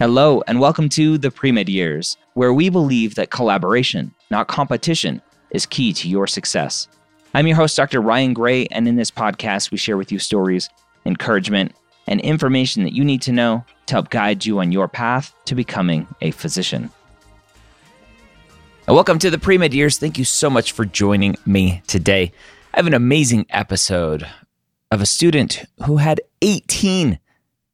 Hello, and welcome to the pre med years, where we believe that collaboration, not competition, is key to your success. I'm your host, Dr. Ryan Gray, and in this podcast, we share with you stories encouragement, and information that you need to know to help guide you on your path to becoming a physician. welcome to the Pre Med Years. Thank you so much for joining me today. I have an amazing episode of a student who had 18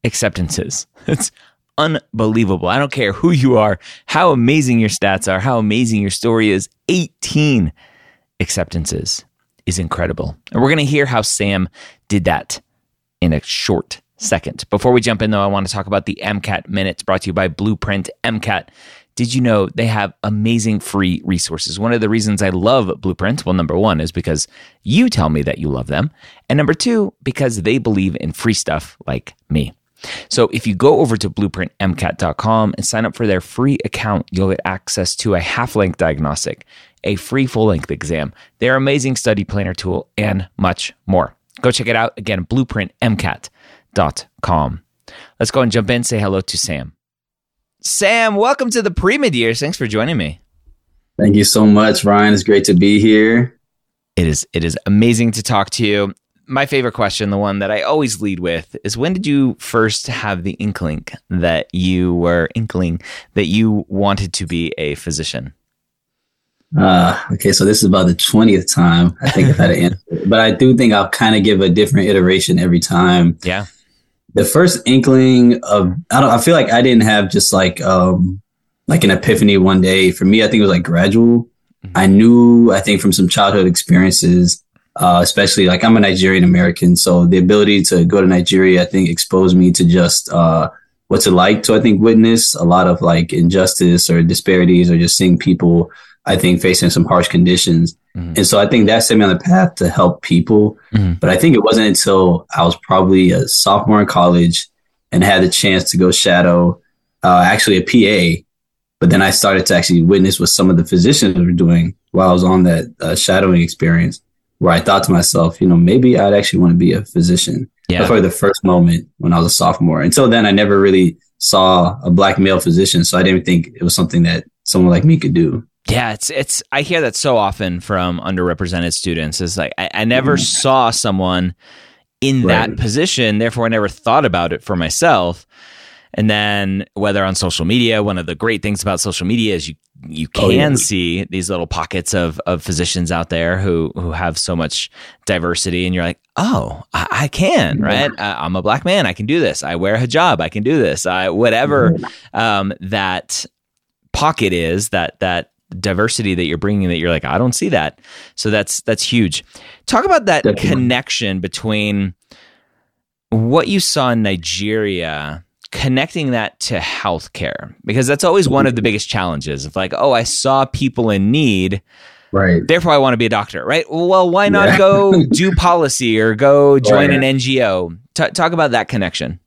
acceptances. It's unbelievable. I don't care who you are, how amazing your stats are, how amazing your story is. 18 acceptances is incredible. And we're going to hear how Sam did that in a short second. Before we jump in, though, I want to talk about the MCAT Minutes brought to you by Blueprint MCAT. Did you know they have amazing free resources? One of the reasons I love Blueprint, well, number one, is because you tell me that you love them. And number two, because they believe in free stuff like me. So if you go over to blueprintmcat.com and sign up for their free account, you'll get access to a half length diagnostic, a free full length exam, their amazing study planner tool, and much more. Go check it out. Again, blueprintmcat.com. Let's go and jump in. Say hello to Sam. Sam, welcome to the pre med years. Thanks for joining me. Thank you so much, Ryan. It's great to be here. It is it is amazing to talk to you. My favorite question, the one that I always lead with, is when did you first have the inkling that you were inkling that you wanted to be a physician? Uh, okay, so this is about the twentieth time I think I've had an answer, but I do think I'll kind of give a different iteration every time. Yeah. The first inkling of I don't I feel like I didn't have just like um like an epiphany one day. For me, I think it was like gradual. Mm-hmm. I knew I think from some childhood experiences, uh, especially like I'm a Nigerian American, so the ability to go to Nigeria, I think, exposed me to just uh, what's it like to I think witness a lot of like injustice or disparities or just seeing people I think facing some harsh conditions. Mm-hmm. And so I think that set me on the path to help people. Mm-hmm. But I think it wasn't until I was probably a sophomore in college and had the chance to go shadow uh, actually a PA. But then I started to actually witness what some of the physicians were doing while I was on that uh, shadowing experience, where I thought to myself, you know, maybe I'd actually want to be a physician. Yeah. That's probably the first moment when I was a sophomore. Until then, I never really saw a black male physician, so I didn't think it was something that someone like me could do. Yeah, it's it's. I hear that so often from underrepresented students. Is like I, I never mm. saw someone in right. that position, therefore I never thought about it for myself. And then whether on social media, one of the great things about social media is you you can oh, yeah. see these little pockets of of physicians out there who who have so much diversity, and you're like, oh, I, I can, right? I, I'm a black man, I can do this. I wear a hijab, I can do this. I whatever um, that pocket is that that diversity that you're bringing that you're like I don't see that. So that's that's huge. Talk about that Definitely. connection between what you saw in Nigeria connecting that to healthcare because that's always one of the biggest challenges of like oh I saw people in need right therefore I want to be a doctor right well why not yeah. go do policy or go join right. an NGO T- talk about that connection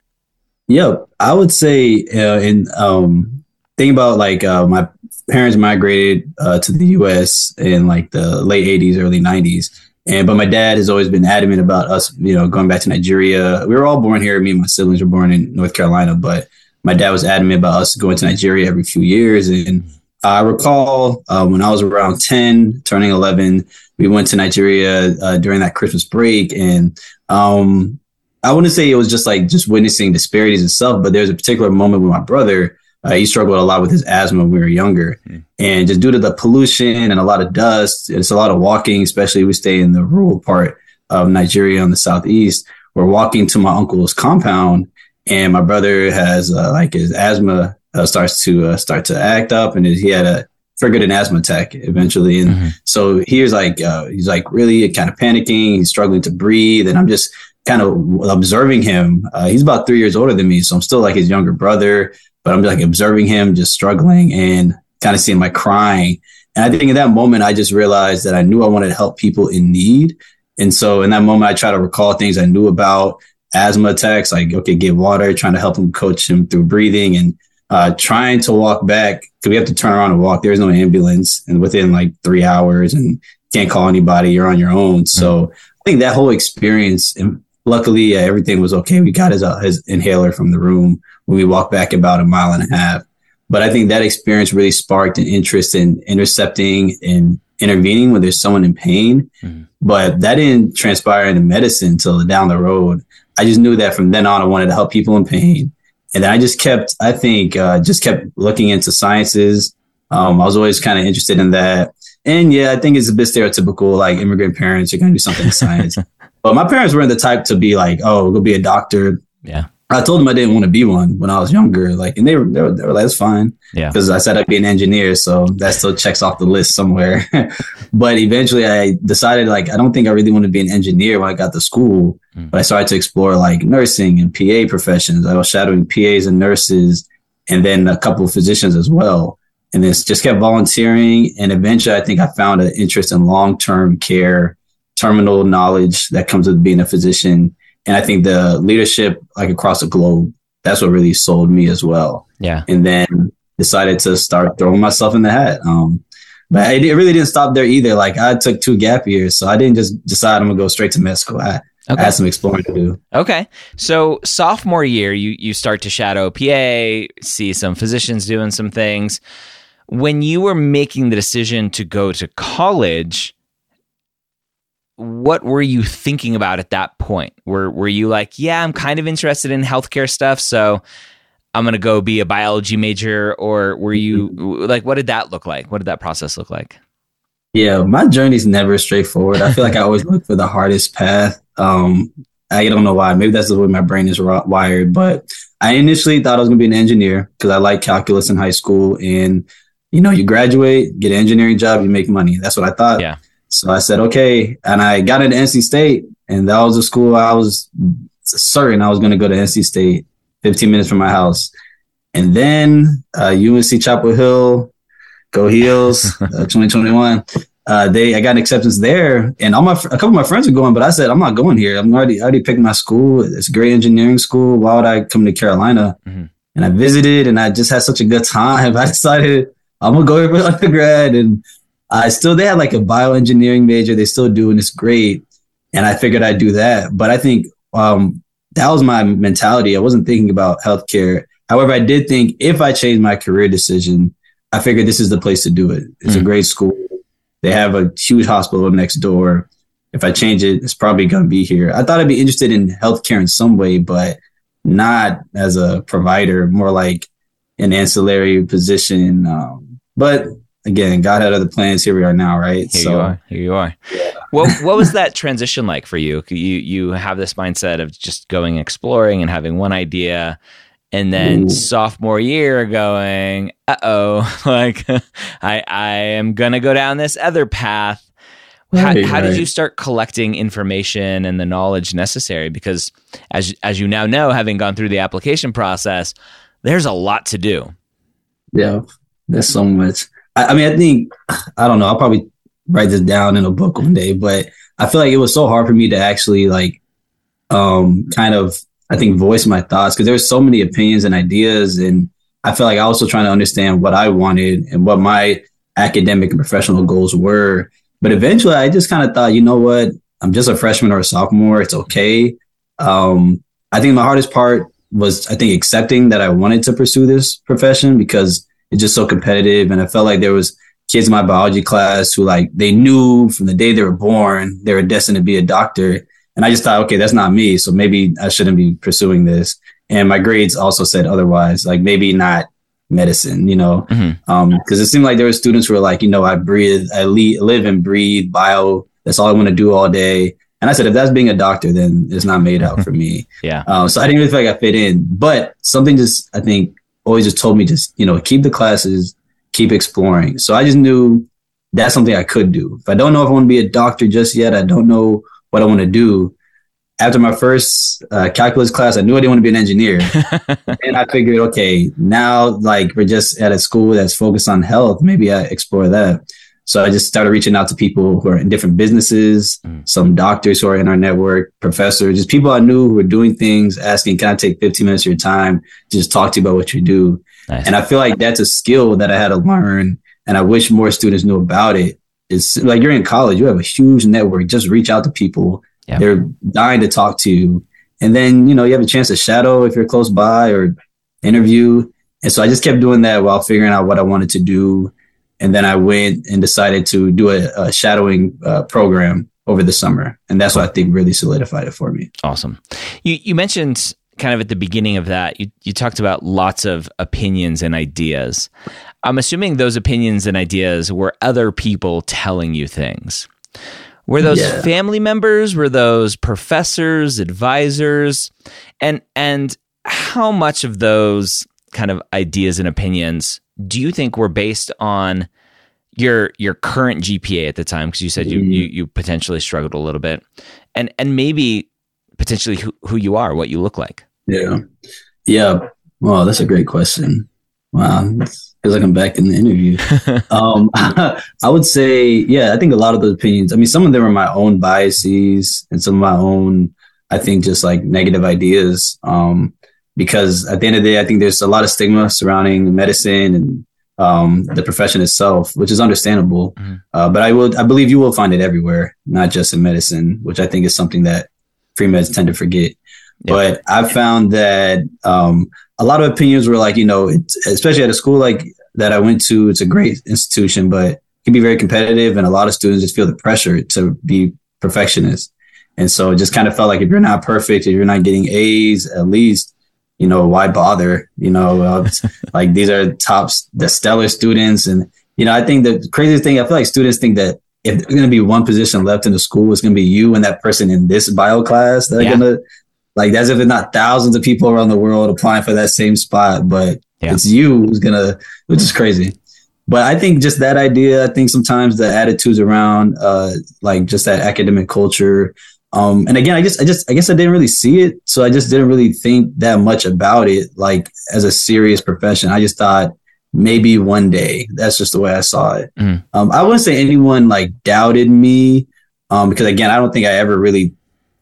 yeah I would say uh, in um think about like uh, my parents migrated uh, to the U.S. in like the late '80s, early '90s, and but my dad has always been adamant about us, you know, going back to Nigeria. We were all born here. Me and my siblings were born in North Carolina, but my dad was adamant about us going to Nigeria every few years. And I recall uh, when I was around 10, turning 11, we went to Nigeria uh, during that Christmas break. And um, I wouldn't say it was just like just witnessing disparities itself, but there's a particular moment with my brother. Uh, he struggled a lot with his asthma when we were younger, mm. and just due to the pollution and a lot of dust, it's a lot of walking. Especially we stay in the rural part of Nigeria on the southeast. We're walking to my uncle's compound, and my brother has uh, like his asthma uh, starts to uh, start to act up, and he had a triggered an asthma attack eventually. And mm-hmm. so he's like, uh, he's like really kind of panicking. He's struggling to breathe. And I'm just kind of observing him. Uh, he's about three years older than me. So I'm still like his younger brother, but I'm like observing him just struggling and kind of seeing my crying. And I think in that moment, I just realized that I knew I wanted to help people in need. And so in that moment, I try to recall things I knew about asthma attacks, like, okay, get water, trying to help him coach him through breathing and uh, trying to walk back because we have to turn around and walk. There's no ambulance, and within like three hours, and can't call anybody. You're on your own. So mm-hmm. I think that whole experience, luckily uh, everything was okay. We got his uh, his inhaler from the room when we walked back about a mile and a half. But I think that experience really sparked an interest in intercepting and intervening when there's someone in pain. Mm-hmm. But that didn't transpire into medicine until down the road. I just knew that from then on, I wanted to help people in pain and I just kept, I think, uh, just kept looking into sciences. Um, I was always kind of interested in that. And yeah, I think it's a bit stereotypical, like immigrant parents, you're going to do something in science. but my parents weren't the type to be like, oh, go be a doctor. Yeah. I told them I didn't want to be one when I was younger. Like, and they were, they were, they were like, that's fine. Yeah. Because I said I'd be an engineer. So that still checks off the list somewhere. but eventually I decided, like, I don't think I really want to be an engineer when I got to school. Mm. But I started to explore like nursing and PA professions. I was shadowing PAs and nurses and then a couple of physicians as well. And then just kept volunteering. And eventually I think I found an interest in long term care, terminal knowledge that comes with being a physician and I think the leadership, like across the globe, that's what really sold me as well. Yeah. And then decided to start throwing myself in the hat. Um, but it, really didn't stop there either. Like I took two gap years, so I didn't just decide I'm gonna go straight to med school. I, okay. I had some exploring to do. Okay, so sophomore year, you you start to shadow PA, see some physicians doing some things. When you were making the decision to go to college, what were you thinking about at that point? Were were you like, yeah, I'm kind of interested in healthcare stuff, so I'm going to go be a biology major or were you like what did that look like? What did that process look like? Yeah, my journey's never straightforward. I feel like I always look for the hardest path. Um, I don't know why. Maybe that's the way my brain is wired, but I initially thought I was going to be an engineer because I like calculus in high school and you know, you graduate, get an engineering job, you make money. That's what I thought. Yeah. So I said, okay. And I got into NC State, and that was a school I was certain I was going to go to NC State, 15 minutes from my house. And then uh, UNC Chapel Hill, go Heels, uh, 2021. Uh, they I got an acceptance there, and all my a couple of my friends are going, but I said I'm not going here. I'm already already picked my school. It's a great engineering school. Why would I come to Carolina? Mm-hmm. And I visited, and I just had such a good time. I decided I'm gonna go here for undergrad, and I still they had like a bioengineering major. They still do, and it's great. And I figured I'd do that. But I think um, that was my mentality. I wasn't thinking about healthcare. However, I did think if I changed my career decision, I figured this is the place to do it. It's mm. a great school. They have a huge hospital next door. If I change it, it's probably going to be here. I thought I'd be interested in healthcare in some way, but not as a provider, more like an ancillary position. Um, but again, God had other plans. Here we are now, right? Here so, you are. Here you are. Yeah. what What was that transition like for you? You you have this mindset of just going exploring and having one idea, and then Ooh. sophomore year going, uh oh, like I I am gonna go down this other path. How, right, how did you start collecting information and the knowledge necessary? Because as as you now know, having gone through the application process, there's a lot to do. Yeah, there's so much. I, I mean, I think I don't know. I'll probably write this down in a book one day, but I feel like it was so hard for me to actually like, um, kind of, I think voice my thoughts because there's so many opinions and ideas, and I feel like I was also trying to understand what I wanted and what my academic and professional goals were. But eventually, I just kind of thought, you know what? I'm just a freshman or a sophomore. It's okay. Um, I think my hardest part was, I think, accepting that I wanted to pursue this profession because it's just so competitive. And I felt like there was kids in my biology class who like they knew from the day they were born they were destined to be a doctor. And I just thought, okay, that's not me. So maybe I shouldn't be pursuing this. And my grades also said otherwise, like maybe not medicine, you know, because mm-hmm. um, it seemed like there were students who were like, you know, I breathe, I le- live and breathe bio. That's all I want to do all day. And I said, if that's being a doctor, then it's not made out for me. yeah. Um, so I didn't really feel like I fit in. But something just, I think, always just told me just, you know, keep the classes, keep exploring. So I just knew that's something I could do. If I don't know if I want to be a doctor just yet, I don't know what I want to do. After my first uh, calculus class, I knew I didn't want to be an engineer. and I figured, okay, now like we're just at a school that's focused on health. Maybe I explore that. So I just started reaching out to people who are in different businesses, mm. some doctors who are in our network, professors, just people I knew who were doing things, asking, can I take 15 minutes of your time to just talk to you about what you do? Nice. And I feel like that's a skill that I had to learn. And I wish more students knew about it. It's like you're in college, you have a huge network. Just reach out to people. Yeah. They're dying to talk to you. And then, you know, you have a chance to shadow if you're close by or interview. And so I just kept doing that while figuring out what I wanted to do and then I went and decided to do a, a shadowing uh, program over the summer, and that's what I think really solidified it for me. Awesome. You you mentioned kind of at the beginning of that you you talked about lots of opinions and ideas. I'm assuming those opinions and ideas were other people telling you things. Were those yeah. family members? Were those professors, advisors? And and how much of those kind of ideas and opinions do you think were based on your your current GPA at the time? Because you said you, you you potentially struggled a little bit, and and maybe potentially who, who you are, what you look like. Yeah, yeah. Well, that's a great question. Wow, feels like I'm back in the interview. um, I would say, yeah, I think a lot of those opinions. I mean, some of them are my own biases and some of my own, I think, just like negative ideas. Um, because at the end of the day, I think there's a lot of stigma surrounding medicine and um, the profession itself, which is understandable. Mm-hmm. Uh, but I will, I believe you will find it everywhere, not just in medicine, which I think is something that pre meds tend to forget. But I've found that um, a lot of opinions were like, you know, especially at a school like that I went to, it's a great institution, but it can be very competitive, and a lot of students just feel the pressure to be perfectionists. And so it just kind of felt like if you're not perfect, if you're not getting A's at least, you know, why bother? You know, uh, like these are top, the stellar students. And, you know, I think the craziest thing, I feel like students think that if there's going to be one position left in the school, it's going to be you and that person in this bio class that yeah. are going to, like, as if it's not thousands of people around the world applying for that same spot, but yeah. it's you who's going to, which is crazy. But I think just that idea, I think sometimes the attitudes around, uh, like just that academic culture, um, and again, I just, I just, I guess I didn't really see it, so I just didn't really think that much about it, like as a serious profession. I just thought maybe one day. That's just the way I saw it. Mm. Um, I wouldn't say anyone like doubted me, um, because again, I don't think I ever really,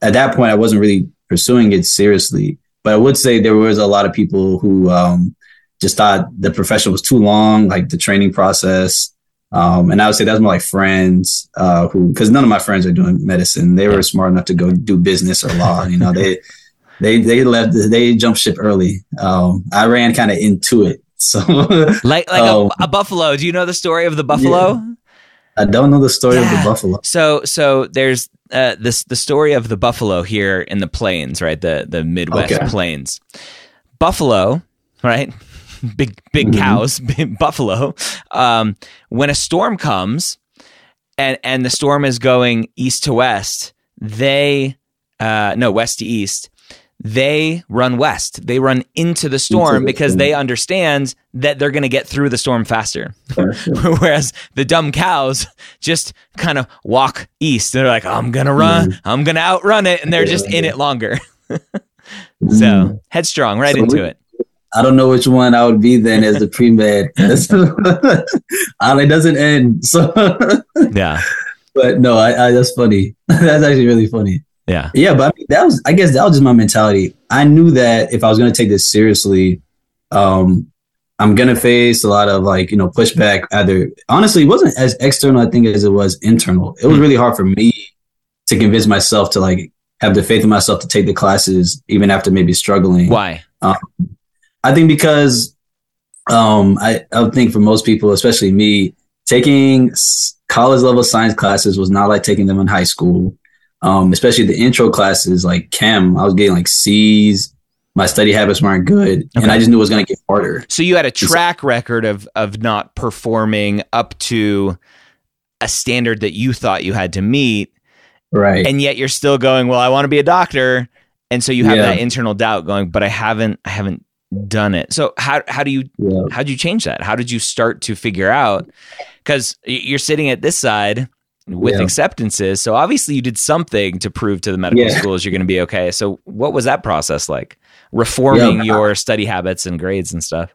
at that point, I wasn't really pursuing it seriously. But I would say there was a lot of people who um, just thought the profession was too long, like the training process. Um, and I would say that's more like friends, uh, who, cause none of my friends are doing medicine. They were smart enough to go do business or law. You know, they, they, they left, they jumped ship early. Um, I ran kind of into it. So like, like um, a, a, buffalo. Do you know the story of the buffalo? Yeah. I don't know the story yeah. of the buffalo. So, so there's, uh, this, the story of the buffalo here in the plains, right? The, the Midwest okay. plains. Buffalo, right? Big big mm-hmm. cows, big buffalo. Um, when a storm comes, and and the storm is going east to west, they uh, no west to east. They run west. They run into the storm into the because storm. they understand that they're going to get through the storm faster. Whereas the dumb cows just kind of walk east. They're like, I'm going to run. Mm-hmm. I'm going to outrun it. And they're just in it longer. so mm-hmm. headstrong, right so into it. I don't know which one I would be then as the pre med. it doesn't end. So yeah, but no, I, I, that's funny. that's actually really funny. Yeah, yeah. But I mean, that was, I guess, that was just my mentality. I knew that if I was going to take this seriously, um, I'm gonna face a lot of like you know pushback. Either honestly, it wasn't as external I think as it was internal. It was hmm. really hard for me to convince myself to like have the faith in myself to take the classes even after maybe struggling. Why? Um, I think because um, I, I think for most people, especially me, taking college level science classes was not like taking them in high school. um, especially the intro classes like chem. I was getting like C's. My study habits weren't good, okay. and I just knew it was going to get harder. So you had a track record of of not performing up to a standard that you thought you had to meet, right? And yet you're still going. Well, I want to be a doctor, and so you have yeah. that internal doubt going. But I haven't. I haven't done it. So how how do you yeah. how did you change that? How did you start to figure out? Because you're sitting at this side with yeah. acceptances. So obviously you did something to prove to the medical yeah. schools you're going to be okay. So what was that process like? Reforming your study habits and grades and stuff.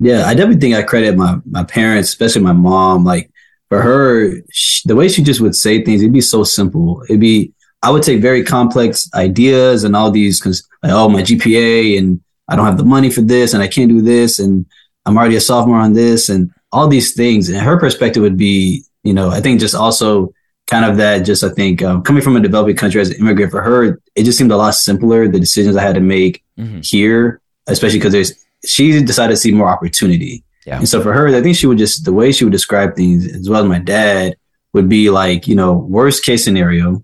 Yeah, I definitely think I credit my my parents, especially my mom. Like for her, she, the way she just would say things, it'd be so simple. It'd be I would take very complex ideas and all these because like, oh my GPA and I don't have the money for this and I can't do this and I'm already a sophomore on this and all these things. And her perspective would be you know, I think just also kind of that, just I think um, coming from a developing country as an immigrant for her, it just seemed a lot simpler. The decisions I had to make mm-hmm. here, especially because there's, she decided to see more opportunity. Yeah. And so for her, I think she would just, the way she would describe things, as well as my dad, would be like, you know, worst case scenario,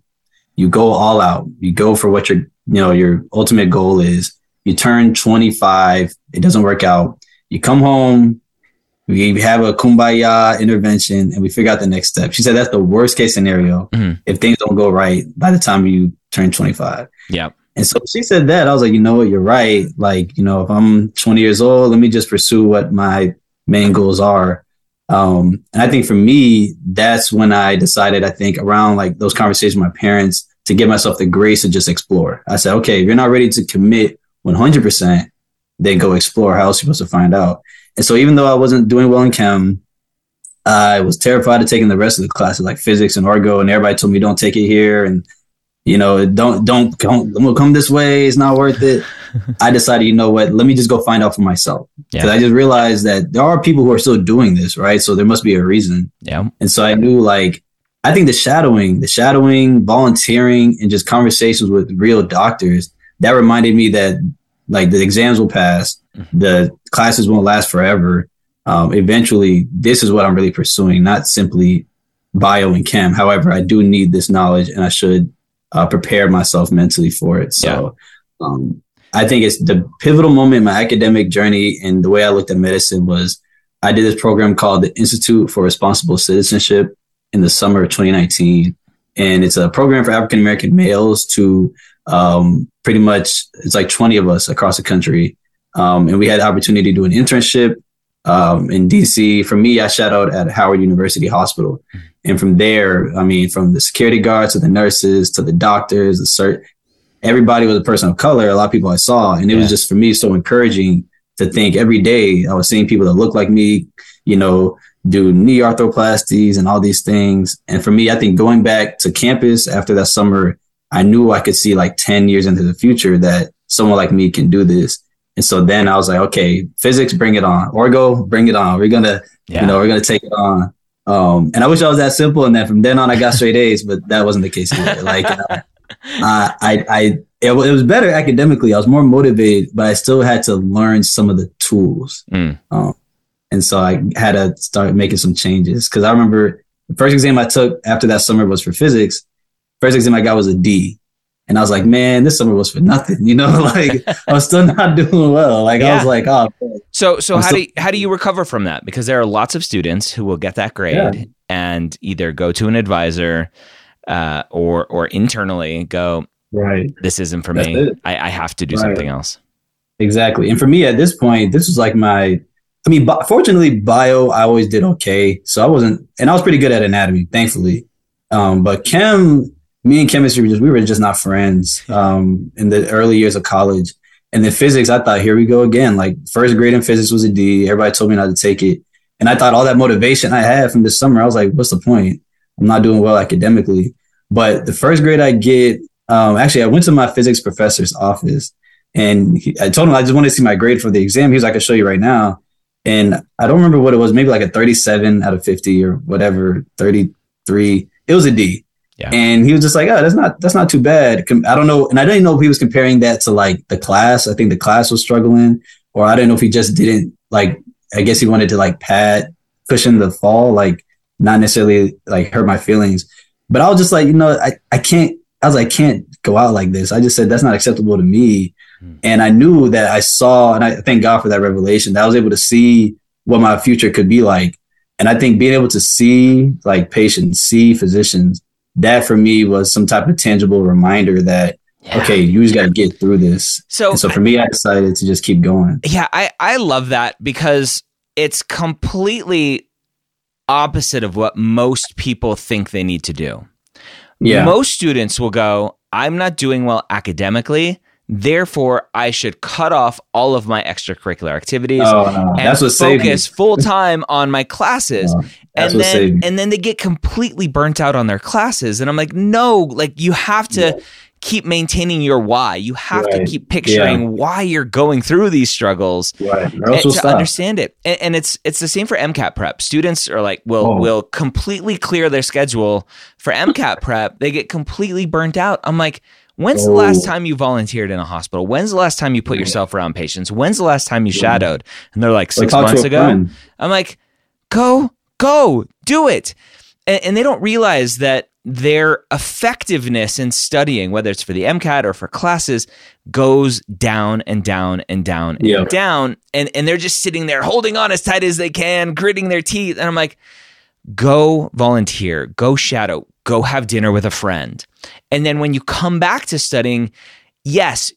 you go all out, you go for what your, you know, your ultimate goal is. You turn 25, it doesn't work out. You come home, we have a kumbaya intervention and we figure out the next step. She said that's the worst case scenario mm-hmm. if things don't go right by the time you turn 25. Yeah. And so she said that. I was like, you know what, you're right. Like, you know, if I'm 20 years old, let me just pursue what my main goals are. Um, and I think for me, that's when I decided, I think around like those conversations with my parents to give myself the grace to just explore. I said, okay, if you're not ready to commit 100%, then go explore. How else you supposed to find out? And so even though I wasn't doing well in chem, I was terrified of taking the rest of the classes like physics and orgo, and everybody told me don't take it here, and you know don't don't come, come this way. It's not worth it. I decided, you know what? Let me just go find out for myself because yeah. I just realized that there are people who are still doing this, right? So there must be a reason. Yeah. And so I knew like I think the shadowing, the shadowing, volunteering, and just conversations with real doctors that reminded me that like the exams will pass, mm-hmm. the classes won't last forever. Um, eventually, this is what I'm really pursuing, not simply bio and chem. However, I do need this knowledge, and I should uh, prepare myself mentally for it. So, yeah. um, I think it's the pivotal moment in my academic journey, and the way I looked at medicine was I did this program called the Institute for Responsible Citizenship in the summer of 2019, and it's a program for African American males to um, pretty much it's like 20 of us across the country. Um, and we had the opportunity to do an internship um, in DC. For me, I shadowed at Howard University Hospital. And from there, I mean, from the security guards to the nurses to the doctors, the cert, everybody was a person of color. A lot of people I saw. And it yeah. was just for me so encouraging to think every day I was seeing people that look like me, you know, do knee arthroplasties and all these things. And for me, I think going back to campus after that summer I knew I could see like 10 years into the future that someone like me can do this. And so then I was like, okay, physics, bring it on. Orgo, bring it on. We're gonna, yeah. you know, we're gonna take it on. Um, and I wish I was that simple. And then from then on, I got straight A's, but that wasn't the case either. Like, uh, I, I, it, it, was better academically. I was more motivated, but I still had to learn some of the tools. Mm. Um, and so I had to start making some changes because I remember the first exam I took after that summer was for physics first exam I got was a D. And I was like, man, this summer was for nothing. You know, like I was still not doing well. Like yeah. I was like, oh. Man. So, so I'm how still- do you, how do you recover from that? Because there are lots of students who will get that grade yeah. and either go to an advisor uh, or or internally go, right, this isn't for That's me. I, I, have to do right. something else. Exactly. And for me at this point, this was like my. I mean, fortunately, bio I always did okay, so I wasn't, and I was pretty good at anatomy, thankfully. Um, but chem me and chemistry we just we were just not friends um, in the early years of college. And then physics, I thought, here we go again. Like first grade in physics was a D. Everybody told me not to take it. And I thought all that motivation I had from this summer, I was like, what's the point? I'm not doing well academically. But the first grade I get, um, actually, I went to my physics professor's office and he, I told him I just wanted to see my grade for the exam. He was like, I can show you right now. And I don't remember what it was, maybe like a 37 out of 50 or whatever, 33. It was a D. Yeah. And he was just like, oh, that's not that's not too bad. I don't know, and I didn't know if he was comparing that to like the class. I think the class was struggling, or I didn't know if he just didn't like. I guess he wanted to like pad cushion the fall, like not necessarily like hurt my feelings. But I was just like, you know, I, I can't I was like, can't go out like this. I just said that's not acceptable to me. Hmm. And I knew that I saw, and I thank God for that revelation that I was able to see what my future could be like. And I think being able to see like patients, see physicians, that for me was some type of tangible reminder that Yeah. okay, you just got to get through this. So, And so for me, I decided to just keep going. yeah, I, I love that because it's completely opposite of what most people think they need to do. Yeah. Most students will go, I'm not doing well academically. Therefore, I should cut off all of my extracurricular activities Oh, no. and focus full time on my classes. Oh, that's and then and then they get completely burnt out on their classes. And I'm like, no, like you have to Yeah. keep maintaining your why. You have to keep picturing why you're going through these struggles Right. And to stop. understand it. And, and it's it's the same for MCAT prep. Students are like will Oh. will completely clear their schedule for MCAT prep. They get completely burnt out. I'm like, when's the last Oh. time you volunteered in a hospital? When's the last time you put yourself around patients? When's the last time you shadowed? And they're like six months ago. friend. I'm like, go, go, do it. And, and they don't realize that their effectiveness in studying, whether it's for the MCAT or for classes, goes down and down and down and Yeah. down. And, and they're just sitting there holding on as tight as they can, gritting their teeth. And I'm like, go volunteer, go shadow, go have dinner with a friend. And then when you come back to studying, yes,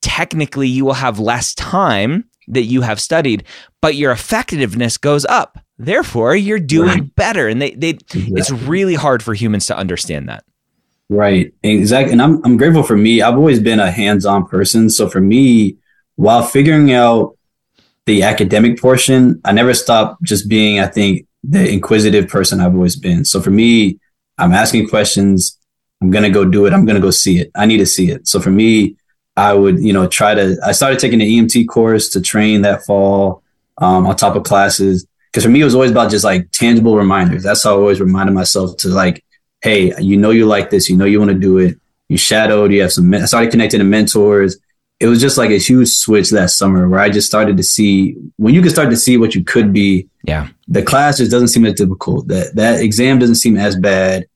technically you will have less time that you have studied, but your effectiveness goes up. Therefore, you're doing Right. better. And they, they it's really hard for humans to understand that. Right. Exactly. And I'm I'm grateful for me. I've always been a hands-on person. So for me, while figuring out the academic portion, I never stopped just being, I think, the inquisitive person I've always been. So for me, I'm asking questions. I'm gonna go do it. I'm gonna go see it. I need to see it. So for me, I would, you know, try to. I started taking the EMT course to train that fall um, on top of classes. Because for me, it was always about just like tangible reminders. That's how I always reminded myself to like, hey, you know you like this. You know you want to do it. You shadowed. You have some. I started connecting to mentors. It was just like a huge switch that summer where I just started to see when you can start to see what you could be Yeah. the class just doesn't seem as difficult. That that exam doesn't seem as bad.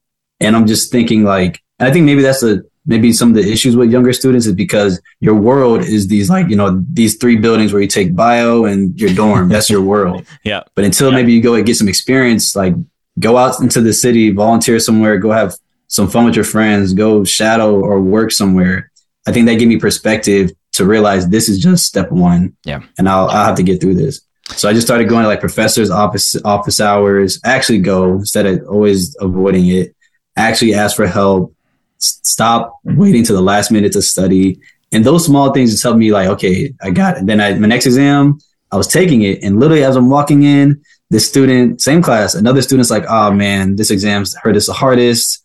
And I'm just thinking like, I think maybe that's a maybe some of the issues with younger students is because your world is these like you know these three buildings where you take bio and your dorm. that's your world. Yeah. But until Yeah. maybe you go and get some experience, like go out into the city, volunteer somewhere, go have some fun with your friends, go shadow or work somewhere. I think that gave me perspective to realize this is just step one. Yeah. And I'll, I'll have to get through this. So I just started going to like professors' office office hours. Actually, go instead of always avoiding it. Actually, ask for help. Stop waiting to the last minute to study. And those small things just helped me. Like, okay, I got it. Then I, my next exam, I was taking it, and literally as I'm walking in, this student, same class, another student's like, "Oh man, this exam's hurt us the hardest.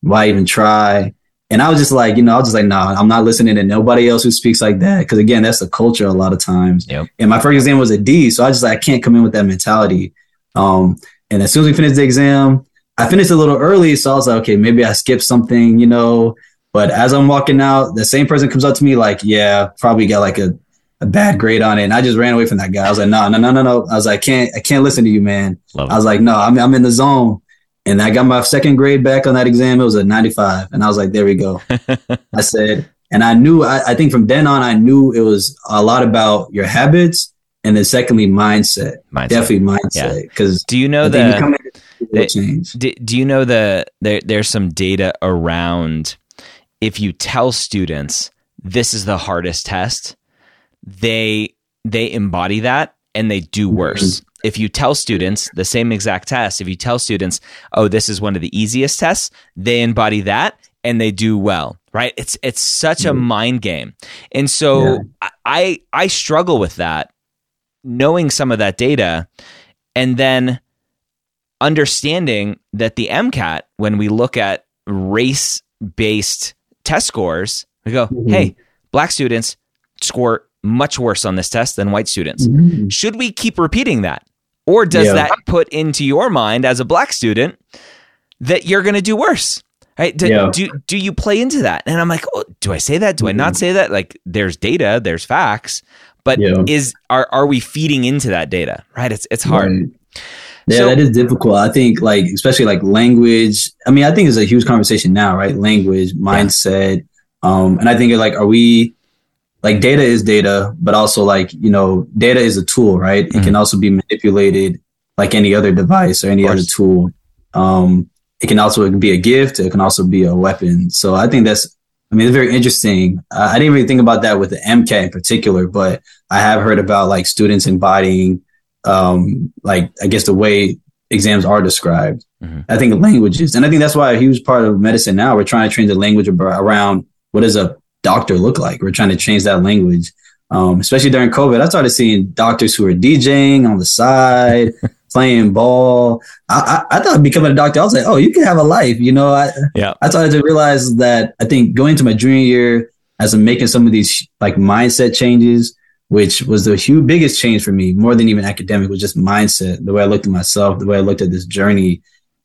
Why even try?" And I was just like, you know, I was just like, nah, I'm not listening to nobody else who speaks like that. Cause again, that's the culture a lot of times. Yep. And my first exam was a D. So I just like, I can't come in with that mentality. Um, and as soon as we finished the exam, I finished a little early. So I was like, okay, maybe I skipped something, you know. But as I'm walking out, the same person comes up to me like, yeah, probably got like a, a bad grade on it. And I just ran away from that guy. I was like, no, no, no, no, no. I was like, I can't, I can't listen to you, man. Love I was like, no, I'm, I'm in the zone. And I got my second grade back on that exam. It was a 95. And I was like, there we go. I said, and I knew, I, I think from then on, I knew it was a lot about your habits. And then secondly, mindset. Mindset. Definitely mindset. Because Do you know I think you the come in, it will change. do, do you know the there, there's some data around if you tell students this is the hardest test they they embody that and they do worse if you tell students the same exact test if you tell students oh this is one of the easiest tests they embody that and they do well right it's it's such a Mhm. mind game and so Yeah. I i struggle with that knowing some of that data and then understanding that the MCAT, when we look at race based test scores, we go, Mhm. hey, black students score much worse on this test than white students. Mhm. Should we keep repeating that? Or does Yeah. that put into your mind as a black student that you're going to do worse? Right? Do, Yeah. do, do you play into that? And I'm like, oh, do I say that? Do I not say that? Like, there's data, there's facts, but Yeah. is are are we feeding into that data? Right? It's it's hard. Right. Yeah, So- that is difficult. I think like especially like language. I mean, I think it's a huge conversation now, right? Language, mindset. Um, and I think like, are we like data is data, but also like, you know, data is a tool, right? It can also be manipulated like any other device or any other tool. Um, it can also it can be a gift. It can also be a weapon. So I think that's, I mean, it's very interesting. Uh, I didn't really think about that with the MCAT in particular, but I have heard about like students embodying, um, like I guess the way exams are described. Mhm. I think languages, and I think that's why a huge part of medicine now we're trying to change the language around what does a doctor look like. We're trying to change that language, um, especially during COVID. I started seeing doctors who are DJing on the side, playing ball. I, I, I thought becoming a doctor, I was like, oh, you can have a life. You know, I, Yeah. I started to realize that I think going into my junior year as I'm making some of these like mindset changes, which was the huge biggest change for me, more than even academic, was just mindset, the way I looked at myself, the way I looked at this journey.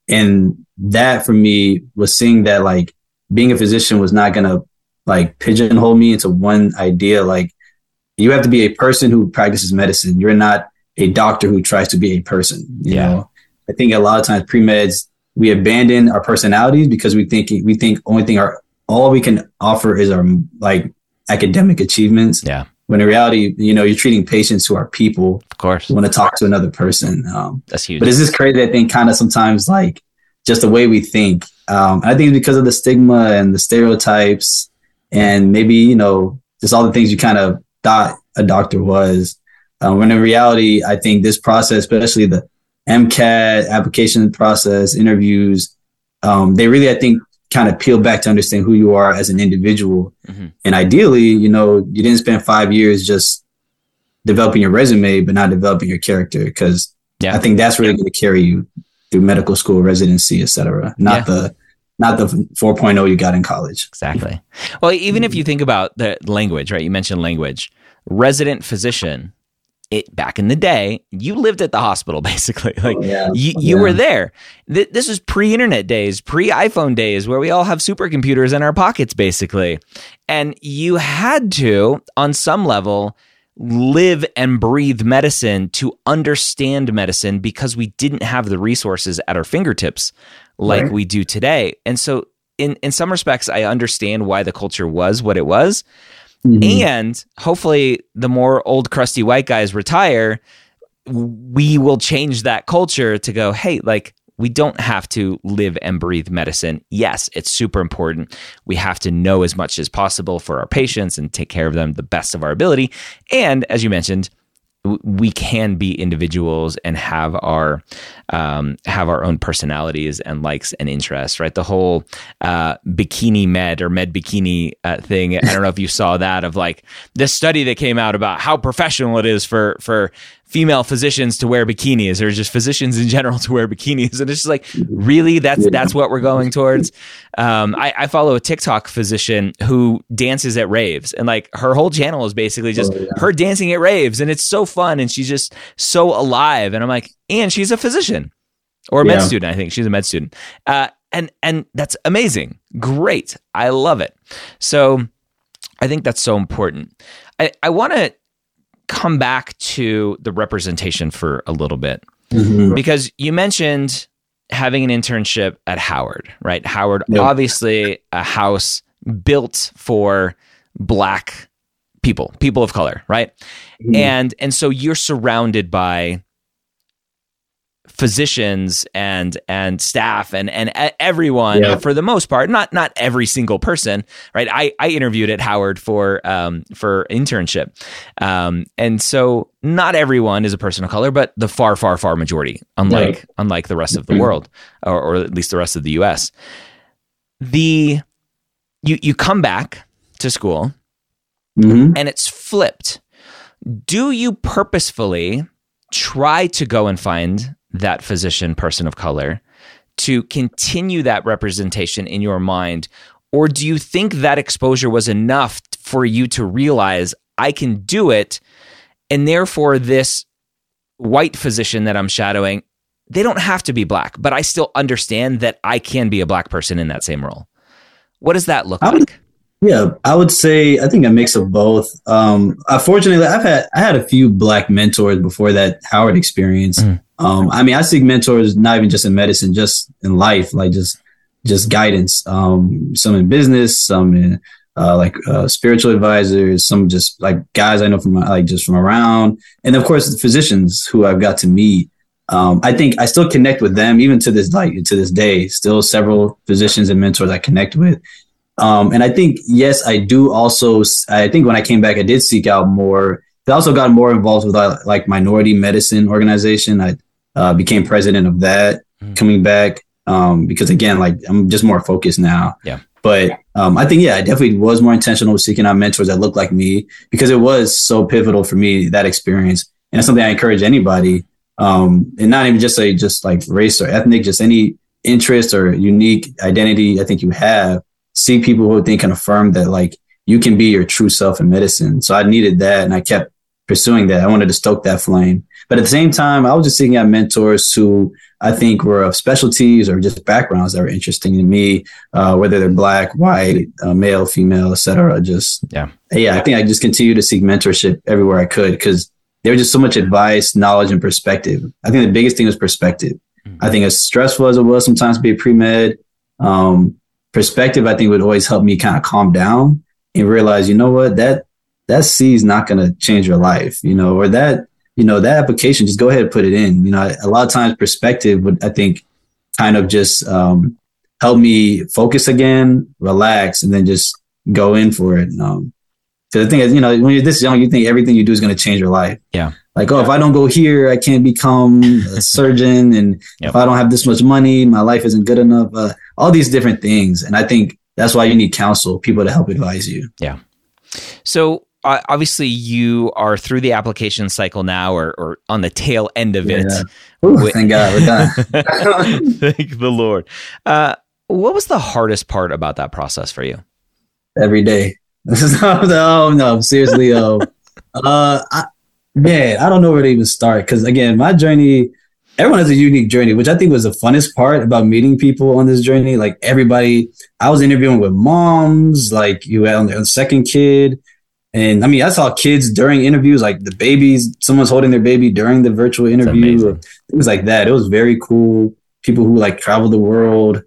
And that for me was seeing that like being a physician was not gonna like pigeonhole me into one idea. Like you have to be a person who practices medicine. You're not a doctor who tries to be a person. You Yeah. know, I think a lot of times pre meds we abandon our personalities because we think we think only thing our all we can offer is our like academic achievements. Yeah. When in reality, you know, you're treating patients who are people Of course. want to talk to another person. Um, That's huge. but it's just crazy. I think kind of sometimes like just the way we think. Um, I think because of the stigma and the stereotypes, and maybe you know just all the things you kind of thought a doctor was. Um, when in reality, I think this process, especially the MCAT application process, interviews, um, they really, I think, kind of peel back to understand who you are as an individual. Mhm. And ideally, you know, you didn't spend five years just developing your resume, but not developing your character. Because Yeah. I think that's really going to carry you through medical school, residency, et cetera. Not Yeah. the not the 4.0 you got in college. Exactly. Well, even if you think about the language, right? You mentioned language. Resident physician, it back in the day, you lived at the hospital basically. Oh, like yeah. you, oh, you Yeah. were there. Th- this was pre-internet days, pre-iPhone days, where we all have supercomputers in our pockets, basically, and you had to, on some level, live and breathe medicine to understand medicine because we didn't have the resources at our fingertips like Right. we do today. And so, in in some respects, I understand why the culture was what it was. Mhm. And hopefully, the more old crusty white guys retire, we will change that culture to go, hey, like, we don't have to live and breathe medicine. Yes, it's super important. We have to know as much as possible for our patients and take care of them the best of our ability. And as you mentioned, we can be individuals and have our um, have our own personalities and likes and interests, right? The whole uh, bikini med or med bikini uh, thing. I don't know if you saw that of like this study that came out about how professional it is for for female physicians to wear bikinis or just physicians in general to wear bikinis, and it's just like really that's Yeah. that's what we're going towards. Um, I, I follow a TikTok physician who dances at raves, and like her whole channel is basically just Oh, yeah. her dancing at raves, and it's so fun, and she's just so alive. And I'm like, and she's a physician or a med student. I think she's a med student, uh, and and that's amazing, great. I love it. So I think that's so important. I, I want to come back to the representation for a little bit Mhm. because you mentioned having an internship at Howard, right? Howard, Yep. obviously a house built for black people, people of color, right? Mhm. And and so you're surrounded by physicians and and staff and and everyone Yeah. for the most part not not every single person right i i interviewed at howard for um for internship um and so not everyone is a person of color but the far far far majority unlike Right. unlike the rest of the Mhm. world or, or at least the rest of the us the you you come back to school Mhm. and it's flipped. Do you purposefully try to go and find that physician person of color to continue that representation in your mind? Or do you think that exposure was enough for you to realize I can do it? And therefore, this white physician that I'm shadowing, they don't have to be black, but I still understand that I can be a black person in that same role. What does that look would- like? Yeah, I would say I think a mix of both. Um, unfortunately, I've had I had a few black mentors before that Howard experience, Mm. Um, I mean, I seek mentors not even just in medicine, just in life, like just just guidance. Um, some in business, some in uh, like uh, spiritual advisors, some just like guys I know from like just from around, and of course physicians who I've got to meet. Um, I think I still connect with them even to this like to this day. Still, several physicians and mentors I connect with, um, and I think yes, I do also. I think when I came back, I did seek out more. I also got more involved with uh, like minority medicine organization. I uh, became president of that mm-hmm. coming back um, because again, like I'm just more focused now. Yeah. But um, I think yeah, I definitely was more intentional with seeking out mentors that looked like me because it was so pivotal for me that experience, and it's something I encourage anybody, um, and not even just say just like race or ethnic, just any interest or unique identity I think you have. See people who think can affirm that like you can be your true self in medicine. So I needed that, and I kept pursuing that. I wanted to stoke that flame. But at the same time, I was just seeking out mentors who I think were of specialties or just backgrounds that were interesting to me, uh, whether they're black, white, uh, male, female, etc. Just yeah, yeah. I think I just continue to seek mentorship everywhere I could because there was just so much advice, knowledge, and perspective. I think the biggest thing was perspective. Mm-hmm. I think as stressful as it was sometimes to be a pre med, um, perspective I think would always help me kind of calm down and realize, you know what, that that C is not going to change your life, you know, or that you know, that application, just go ahead and put it in. You know, a lot of times perspective would, I think, kind of just um, help me focus again, relax, and then just go in for it. Um, because the thing is, you know, when you're this young, you think everything you do is going to change your life. Yeah. Like, oh, if I don't go here, I can't become a surgeon. And yep. if I don't have this much money, my life isn't good enough. Uh, all these different things. And I think that's why you need counsel, people to help advise you. Yeah. So obviously you are through the application cycle now or, or on the tail end of it. Ooh, thank God we're done. thank the Lord. Uh, what was the hardest part about that process for you? Every day. oh no, seriously. Oh, uh, I, man, I don't know where to even start because again, my journey. Everyone has a unique journey, which I think was the funnest part about meeting people on this journey. Like everybody, I was interviewing with moms, like you had on the second kid, and I mean, I saw kids during interviews, like the babies, someone's holding their baby during the virtual interview, things like that. It was very cool. People who like travel the world.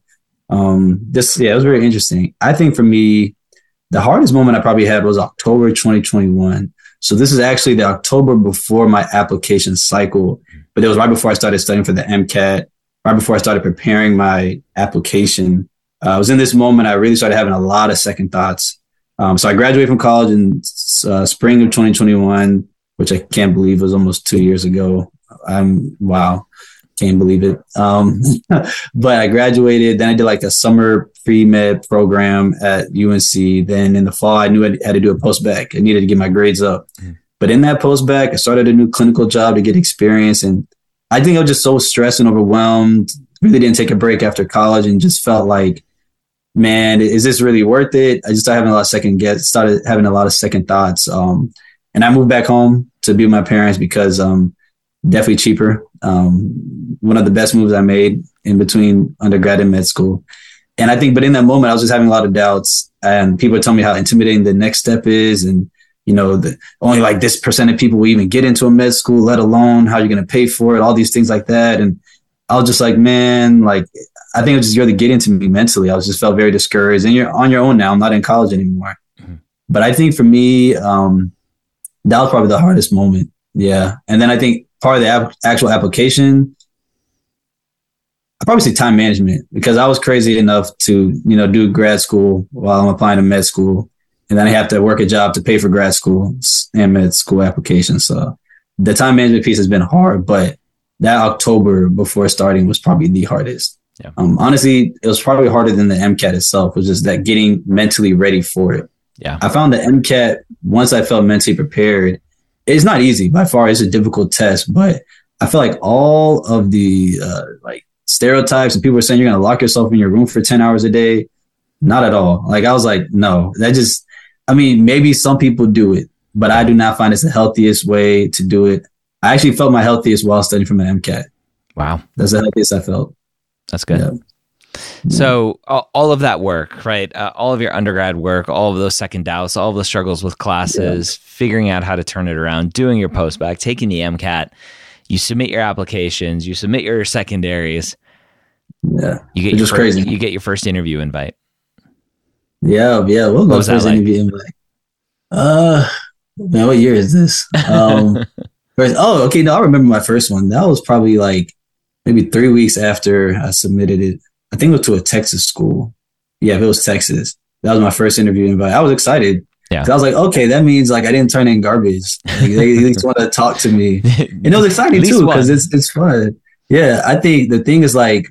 Um, just yeah, it was very interesting. I think for me, the hardest moment I probably had was October 2021. So this is actually the October before my application cycle, but it was right before I started studying for the MCAT, right before I started preparing my application. Uh, I was in this moment I really started having a lot of second thoughts um, so I graduated from college in uh, spring of 2021, which I can't believe was almost two years ago. I'm wow, can't believe it. Um, but I graduated. Then I did like a summer pre med program at UNC. Then in the fall, I knew I had to do a post bac. I needed to get my grades up. Mm. But in that post bac, I started a new clinical job to get experience. And I think I was just so stressed and overwhelmed. Really didn't take a break after college and just felt like man, is this really worth it? I just started having a lot of second guess, started having a lot of second thoughts. Um, and I moved back home to be with my parents because um, definitely cheaper. Um, one of the best moves I made in between undergrad and med school. And I think, but in that moment, I was just having a lot of doubts, and people tell me how intimidating the next step is, and you know, the, only like this percent of people will even get into a med school, let alone how you're going to pay for it, all these things like that. And I was just like, man, like I think it was just really getting to me mentally. I was just felt very discouraged. And you're on your own now. I'm not in college anymore. Mm-hmm. But I think for me, um, that was probably the hardest moment. Yeah. And then I think part of the ap- actual application, I probably say time management because I was crazy enough to, you know, do grad school while I'm applying to med school. And then I have to work a job to pay for grad school and med school applications. So the time management piece has been hard, but that October before starting was probably the hardest. Yeah. Um, honestly, it was probably harder than the MCAT itself. It was just that getting mentally ready for it. Yeah. I found the MCAT once I felt mentally prepared. It's not easy by far. It's a difficult test, but I feel like all of the uh, like stereotypes and people are saying you're going to lock yourself in your room for 10 hours a day. Not at all. Like I was like, no, that just, I mean, maybe some people do it, but I do not find it's the healthiest way to do it. I actually felt my healthiest while studying for my MCAT. Wow. That's the healthiest I felt. That's good. Yeah. So all of that work, right? Uh, all of your undergrad work, all of those second doubts, all of the struggles with classes, yeah. figuring out how to turn it around, doing your post bac, taking the MCAT. you submit your applications, you submit your secondaries, Yeah. you get Which your is first, crazy. you get your first interview invite. Yeah, yeah. What What was that first like? interview invite? Uh, man, what year is this? Um, first, oh, okay. No, I remember my first one. That was probably like maybe three weeks after I submitted it. I think it was to a Texas school. Yeah, if it was Texas. That was my first interview invite. I was excited. Yeah. I was like, okay, that means like I didn't turn in garbage. Like, they at least want to talk to me. And it was exciting too because it's it's fun. Yeah, I think the thing is like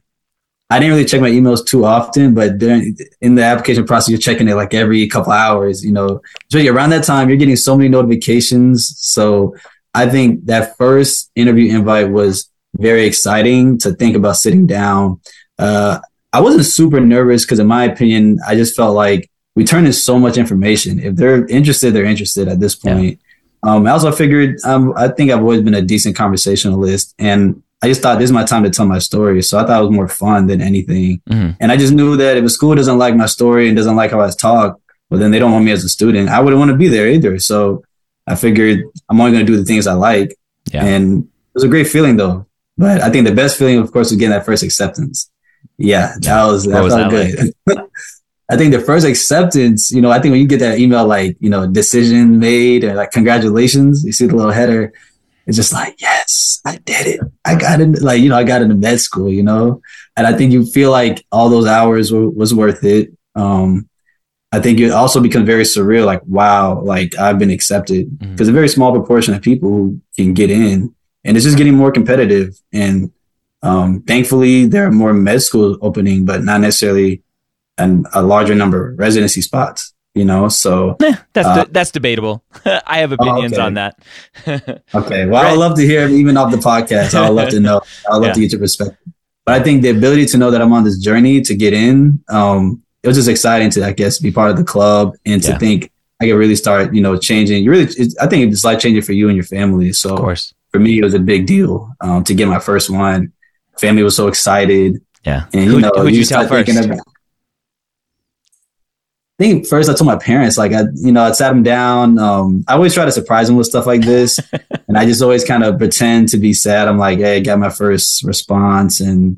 I didn't really check my emails too often, but during in the application process, you're checking it like every couple hours. You know, especially around that time, you're getting so many notifications. So I think that first interview invite was very exciting to think about sitting down. Uh, I wasn't super nervous because, in my opinion, I just felt like we turn in so much information. If they're interested, they're interested at this Yeah. point. Um, I also figured um, I think I've always been a decent conversationalist, and I just thought this is my time to tell my story. So I thought it was more fun than anything. Mhm. And I just knew that if a school doesn't like my story and doesn't like how I talk, well, then they don't want me as a student. I wouldn't want to be there either. So I figured I'm only going to do the things I like. Yeah. And it was a great feeling though. But I think the best feeling, of course, was getting that first acceptance. Yeah, that was that was felt that good. I think the first acceptance, you know, I think when you get that email like, you know, decision made or like congratulations, you see the little header, it's just like, yes, I did it. I got in like, you know, I got into med school, you know, and I think you feel like all those hours were, was worth it. Um, I think it also becomes very surreal, like, wow, like I've been accepted Mhm. because a very small proportion of people who can get in and it's just getting more competitive. And um, thankfully there are more med schools opening, but not necessarily an, a larger number of residency spots, you know? So, Eh, that's Uh, de- that's debatable. I have opinions okay. on that. okay. Well, Right. I'd love to hear even off the podcast. I'd love to know. I'd love Yeah. to get your perspective. But I think the ability to know that I'm on this journey to get in, um, it was just exciting to, I guess, be part of the club and to Yeah. think I could really start, you know, changing. You really, I think it's life changing for you and your family. So of course. For me, it was a big deal um, to get my first one. Family was so excited. Yeah. And you Who- know, who'd you start tell first? about- I think first I told my parents, like I, you know, I sat them down. Um, I always try to surprise them with stuff like this, and I just always kind of pretend to be sad. I'm like, hey, I got my first response, and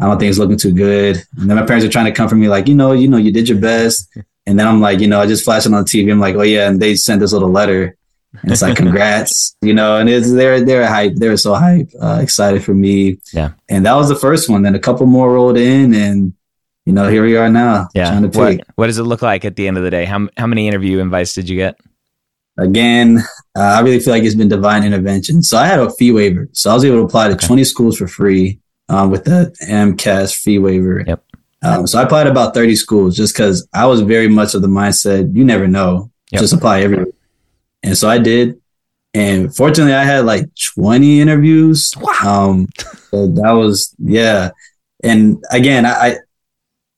I don't think it's looking too good. And then my parents are trying to comfort me, like, you know, you know, you did your best. And then I'm like, you know, I just flash it on the TV. I'm like, oh yeah, and they sent this little letter, and it's like, congrats, you know, and it's they're they're hype, they're so hype, uh, excited for me. Yeah. And that was the first one. Then a couple more rolled in, and you know, here we are now, Yeah. trying to What, what does it look like at the end of the day? How how many interview invites did you get? Again, uh, I really feel like it's been divine intervention. So I had a fee waiver, so I was able to apply to Okay. 20 schools for free um, with the AMCAS fee waiver. Yep. Um, so I applied to about 30 schools just because I was very much of the mindset you never know, Yep. just apply everywhere. And so I did. And fortunately, I had like 20 interviews. Um, so that was, yeah. And again, I, I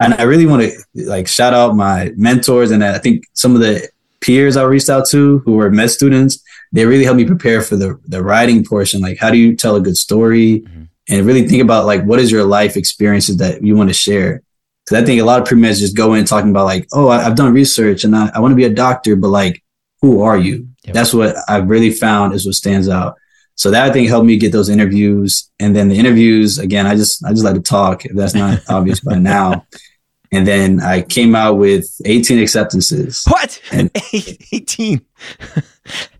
and I really want to like shout out my mentors and I think some of the peers I reached out to who were med students. They really helped me prepare for the the writing portion. Like, how do you tell a good story? Mhm. And really think about like what is your life experiences that you want to share. Because I think a lot of pre-meds just go in talking about like, oh, I, I've done research and I, I want to be a doctor, but like, who are you? Yep. That's what I've really found is what stands out. So that I think helped me get those interviews. And then the interviews, again, I just I just like to talk. If that's not obvious by now. And then I came out with 18 acceptances. What? And- 18.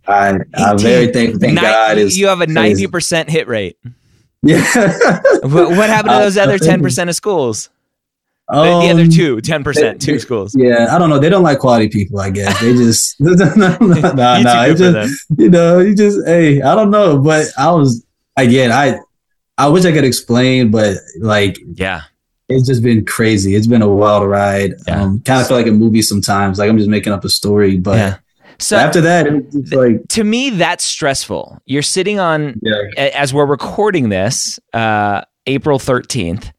I, I'm 18. very thankful. Thank Ni- God. Is you have a 90% hit rate. yeah. What, what happened to Uh, those other 10% of schools? The- the other Um, two, 10%, two schools. Yeah, I don't know. They don't like quality people. I guess they just no, no, no, no. good It for just, you know, you just hey, I don't know, but I was again, I I wish I could explain, but like Yeah. it's just been crazy. It's been a wild ride. Yeah. Um, kind of feel like a movie sometimes. Like I'm just making up a story, but yeah. So after that, it's like to me, that's stressful. You're sitting on, yeah, as we're recording this, uh, April 13th.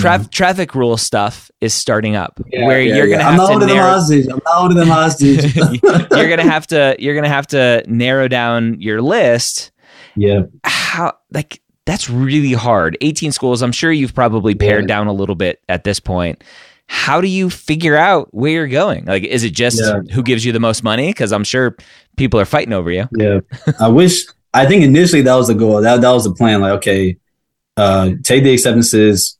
Tra- Traffic rule stuff is starting up Yeah, where yeah, you're gonna I'm have to holding narrow, hostage. I'm not holding them hostage. you're gonna have to you're gonna have to narrow down your list. Yeah, how like that's really hard. 18 schools i'm sure you've probably pared down a little bit at this point. How do you figure out where you're going? Like is it just who gives you the most money? Because i'm sure people are fighting over you. Yeah. I wish I think initially that was the goal. That that was the plan. Like, okay, uh, take the acceptances,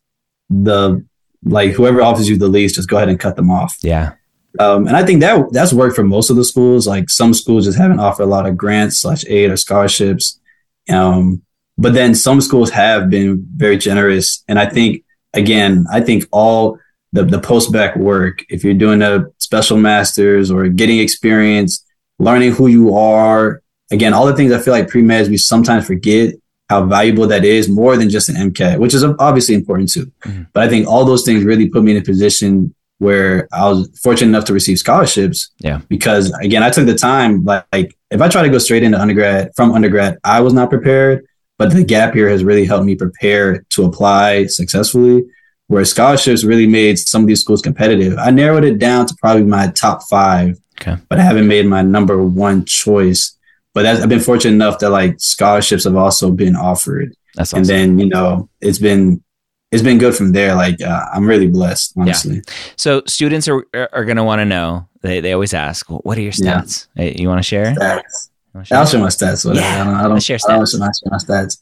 the like whoever offers you the least, just go ahead and cut them off. Yeah. Um, and I think that that's worked for most of the schools. Like some schools just haven't offered a lot of grants slash aid or scholarships. Um, but then some schools have been very generous. And I think again, I think all the the post bac work, if you're doing a special masters or getting experience, learning who you are, again, all the things I feel like pre med we sometimes forget how valuable that is more than just an MCAT, which is obviously important too. Mm-hmm. But I think all those things really put me in a position where I was fortunate enough to receive scholarships. Yeah. Because again, I took the time, like if I try to go straight into undergrad from undergrad, I was not prepared, but the gap year has really helped me prepare to apply successfully. Where scholarships really made some of these schools competitive. I narrowed it down to probably my top five, okay. but I haven't made my number one choice. But I've been fortunate enough that like scholarships have also been offered. That's awesome. And then, you know, it's been it's been good from there. Like uh, I'm really blessed, honestly. Yeah. So students are are going to want to know. They they always ask, well, "What are your stats?" Yeah. Hey, you want to share? Stats. Share? I'll share my stats. Whatever. Yeah, I don't. I don't share stats. I don't share my stats.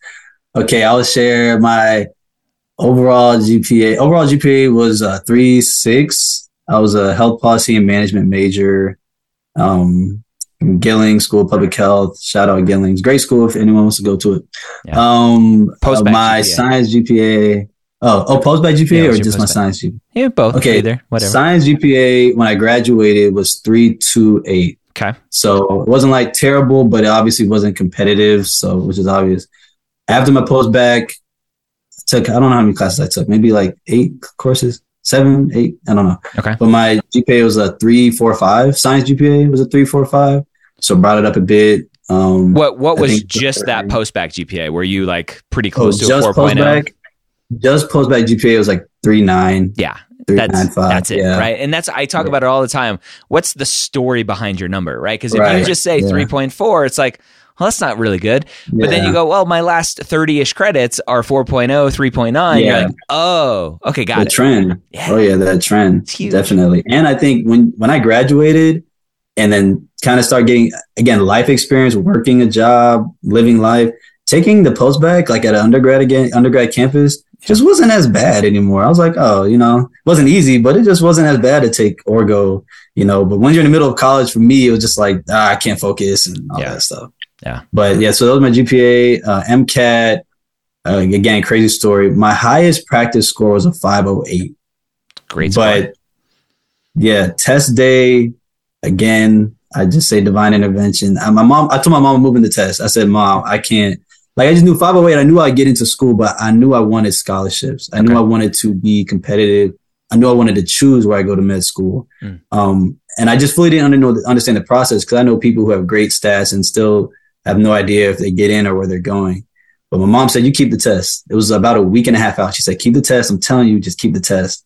Okay, I'll share my overall GPA. Overall GPA was uh, three six. I was a health policy and management major. Um, Gillings School of Public Health. Shout out Gillings, great school if anyone wants to go to it. Yeah. Um, uh, my GPA. science GPA Oh, oh, post bac GPA yeah, or just my science GPA? Yeah, both. Okay, either whatever. Science GPA when I graduated was three two eight. Okay. So it wasn't like terrible, but it obviously wasn't competitive. So which is obvious. After my post bac, took I don't know how many classes I took, maybe like eight courses, seven, eight, I don't know. Okay. But my GPA was a three four five. Science GPA was a three four five. So brought it up a bit. Um, what what was just that post bac GPA? Were you like pretty close oh, to a four oh? just post bac GPA was like three nine. Yeah. That's, that's it, yeah. right? And that's I talk yeah. about it all the time. What's the story behind your number, right? Because if right. you just say yeah. 3.4, it's like, well, that's not really good. But then you go, well, my last 30 ish credits are 4.0, 3.9. You're like, oh, okay, got the it. trend. Oh, yeah, that trend. Definitely. And I think when, when I graduated and then kind of start getting, again, life experience, working a job, living life, taking the post bac like at an undergrad again, undergrad campus, just wasn't as bad anymore. I was like, oh, you know, it wasn't easy, but it just wasn't as bad to take orgo, you know. But when you're in the middle of college, for me, it was just like ah, I can't focus and all yeah. that stuff. Yeah. But yeah, so that was my GPA, uh, MCAT. Uh, again, crazy story. My highest practice score was a 508. Great. But yeah, test day again. I just say divine intervention. Uh, my mom, I told my mom I'm moving the test. I said, Mom, I can't like I just knew 508. I knew I'd get into school, but I knew I wanted scholarships. I okay. knew I wanted to be competitive. I knew I wanted to choose where I go to med school. Mm. Um, and I just fully didn't understand the process because I know people who have great stats and still have no idea if they get in or where they're going. But my mom said, "You keep the test." It was about a week and a half out. She said, "Keep the test." I'm telling you, just keep the test.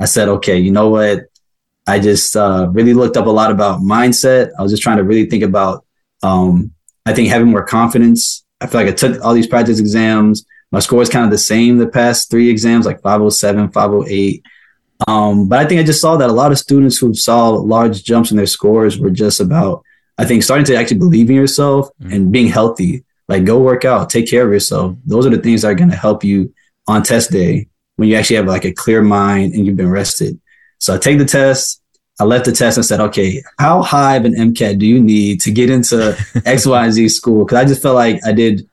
I said, "Okay." You know what? I just uh, really looked up a lot about mindset. I was just trying to really think about. Um, I think having more confidence I feel like I took all these practice exams. My score is kind of the same the past three exams, like 507, 508. Um, but I think I just saw that a lot of students who saw large jumps in their scores were just about, I think, starting to actually believe in yourself mm-hmm. and being healthy. Like, go work out, take care of yourself. Those are the things that are going to help you on test day when you actually have like a clear mind and you've been rested. So I take the test. I left the test and said, okay, how high of an MCAT do you need to get into XYZ school? Because I just felt like I did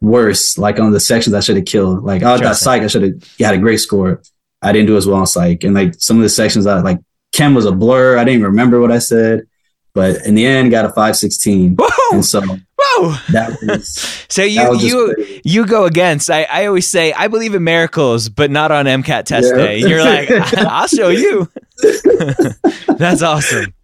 worse, like on the sections I should have killed. Like, oh, that psych, I should have had a great score. I didn't do as well on psych. And like some of the sections, I like chem was a blur. I didn't even remember what I said. But in the end, got a 516. Whoa! And so Whoa! Was, so you you crazy. you go against. I, I always say I believe in miracles, but not on MCAT test yeah. day. You're like, I'll show you. That's awesome.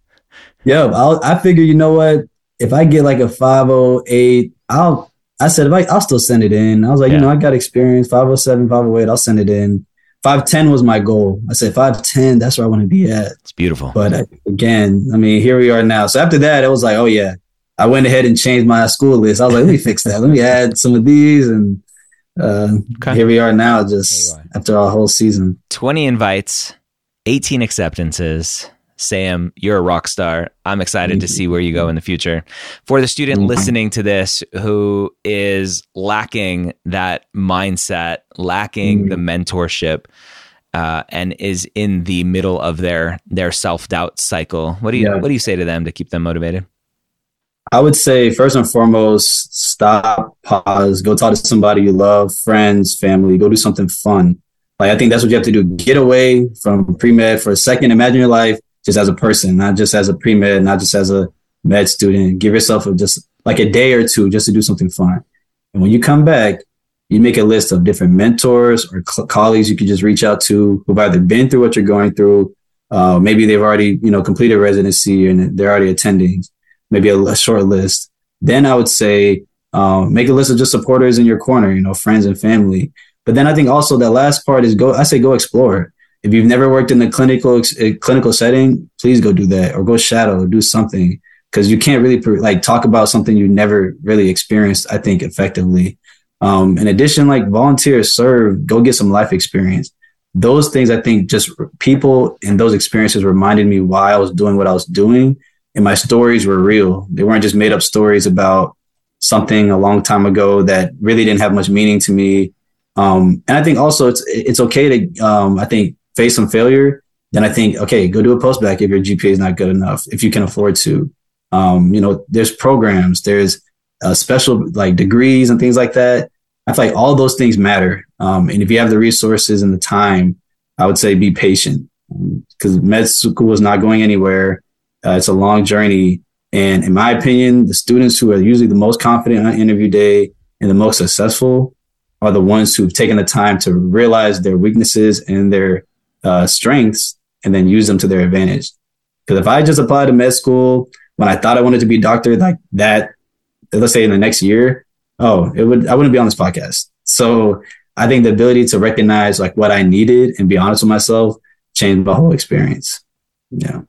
Yeah, I'll, I figure you know what? If I get like a 508, I'll I said if I I'll still send it in. I was like, yeah. you know, I got experience, 507, 508, I'll send it in. 510 was my goal. I said 510, that's where I want to be at. It's beautiful. But uh, again, I mean, here we are now. So after that, it was like, oh yeah, I went ahead and changed my school list. I was like, let me fix that. Let me add some of these. And uh, okay. here we are now, just are. after our whole season. 20 invites, 18 acceptances, Sam, you're a rock star. I'm excited to see where you go in the future. For the student listening to this who is lacking that mindset, lacking the mentorship, uh, and is in the middle of their their self doubt cycle, what do you Yeah. what do you say to them to keep them motivated? I would say first and foremost, stop, pause, go talk to somebody you love, friends, family, go do something fun. Like I think that's what you have to do. Get away from pre med for a second. Imagine your life just as a person, not just as a pre med, not just as a med student. Give yourself a, just like a day or two just to do something fun. And when you come back, you make a list of different mentors or cl- colleagues you can just reach out to who've either been through what you're going through. Uh, maybe they've already, you know, completed residency and they're already attending maybe a, a short list. Then I would say um, make a list of just supporters in your corner, you know, friends and family. But then I think also that last part is go. I say go explore. If you've never worked in the clinical uh, clinical setting, please go do that or go shadow, or do something because you can't really like talk about something you never really experienced. I think effectively. Um, in addition, like volunteer, serve, go get some life experience. Those things I think just people and those experiences reminded me why I was doing what I was doing and my stories were real. They weren't just made up stories about something a long time ago that really didn't have much meaning to me. Um, and I think also it's it's okay to um, I think face some failure. Then I think okay, go do a post bac if your GPA is not good enough if you can afford to. Um, you know, there's programs, there's uh, special like degrees and things like that. I feel like all those things matter. Um, and if you have the resources and the time, I would say be patient because med school is not going anywhere. Uh, it's a long journey. And in my opinion, the students who are usually the most confident on interview day and the most successful are the ones who've taken the time to realize their weaknesses and their uh, strengths and then use them to their advantage. Because if I just applied to med school when I thought I wanted to be a doctor like that, let's say in the next year, oh, it would I wouldn't be on this podcast. So I think the ability to recognize like what I needed and be honest with myself changed my whole experience. Yeah.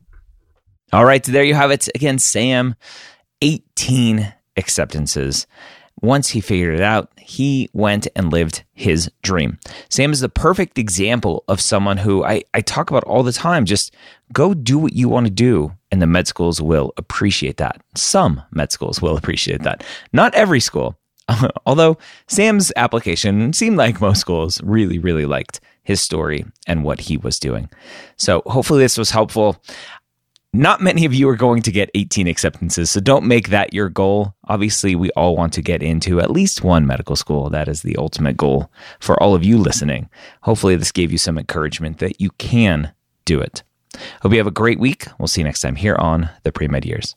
All right, there you have it. Again, Sam, 18 acceptances. Once he figured it out, he went and lived his dream. Sam is the perfect example of someone who I, I talk about all the time. Just go do what you want to do, and the med schools will appreciate that. Some med schools will appreciate that. Not every school. Although Sam's application seemed like most schools really, really liked his story and what he was doing. So hopefully this was helpful. Not many of you are going to get 18 acceptances, so don't make that your goal. Obviously, we all want to get into at least one medical school. That is the ultimate goal for all of you listening. Hopefully, this gave you some encouragement that you can do it. Hope you have a great week. We'll see you next time here on the Pre Med Years.